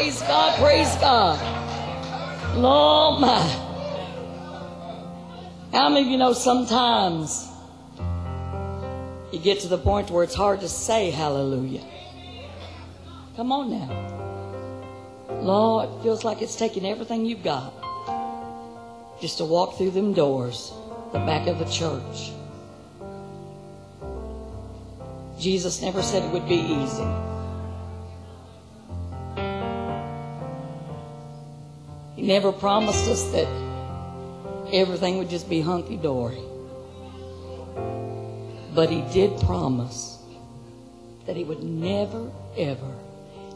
Praise God, praise God. Lord my. How many of you know sometimes you get to the point where it's hard to say hallelujah? Come on now. Lord, it feels like it's taking everything you've got just to walk through them doors, the back of the church. Jesus never said it would be easy. He never promised us that everything would just be hunky dory. But He did promise that He would never, ever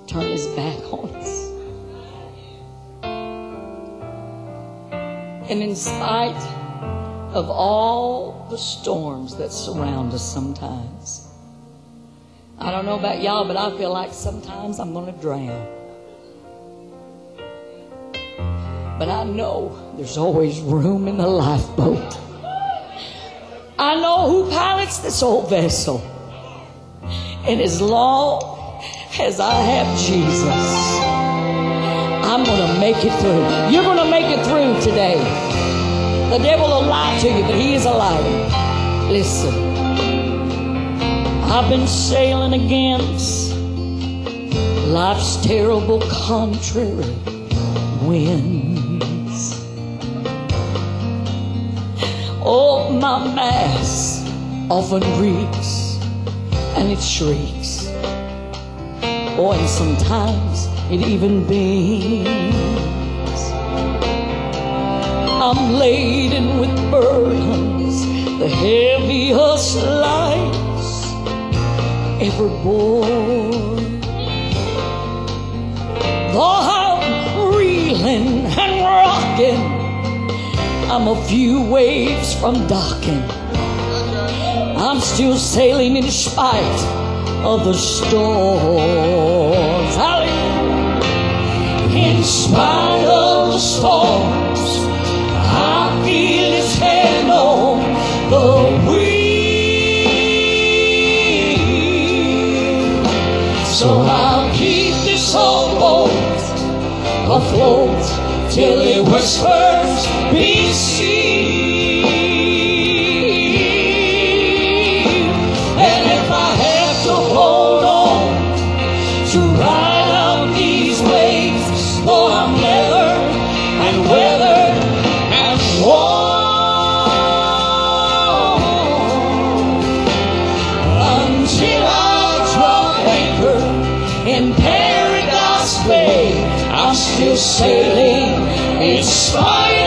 turn His back on us. And in spite of all the storms that surround us sometimes, I don't know about y'all, but I feel like sometimes I'm going to drown. But I know there's always room in the lifeboat. I know who pilots this old vessel. And as long as I have Jesus, I'm going to make it through. You're going to make it through today. The devil will lie to you, but he is a liar. Listen, I've been sailing against life's terrible contrary winds. Oh, my mass often reeks and it shrieks. Oh, and sometimes it even beams. I'm laden with burdens, the heaviest lives ever bore. Though I'm reeling and rocking, I'm a few waves from docking. I'm still sailing in spite of the storms. Hallelujah. In spite of the storms, I feel His hand on the wheel. So I'll keep this old boat afloat till it whispers, be still. And if I have to hold on to ride out these waves, though I'm weathered and weathered and worn, until I drop anchor in Paradise Bay, I'm still sailing in spite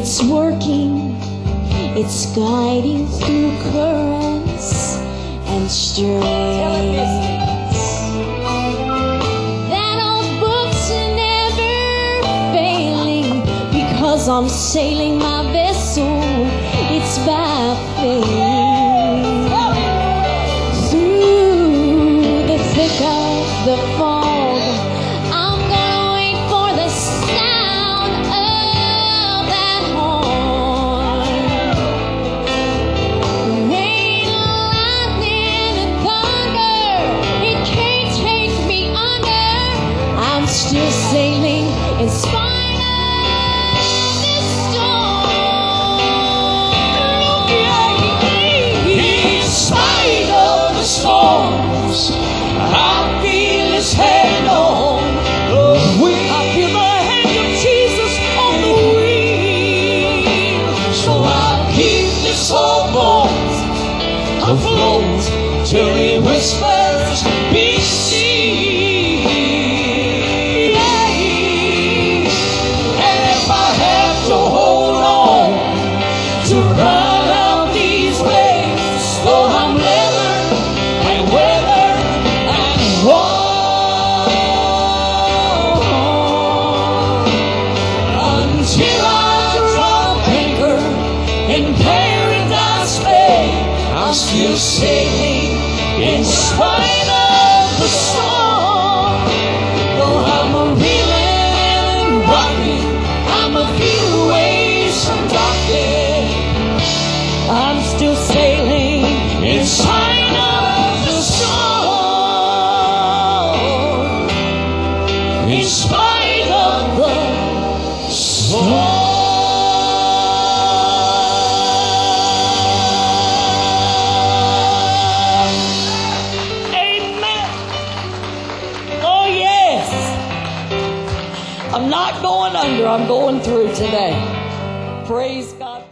it's working, it's guiding through currents and failing because I'm sailing my vessel, it's by faith. Through the thick of the the till he whispers, Be. in spite of the storm. I'm not going under, I'm going through today. Praise God.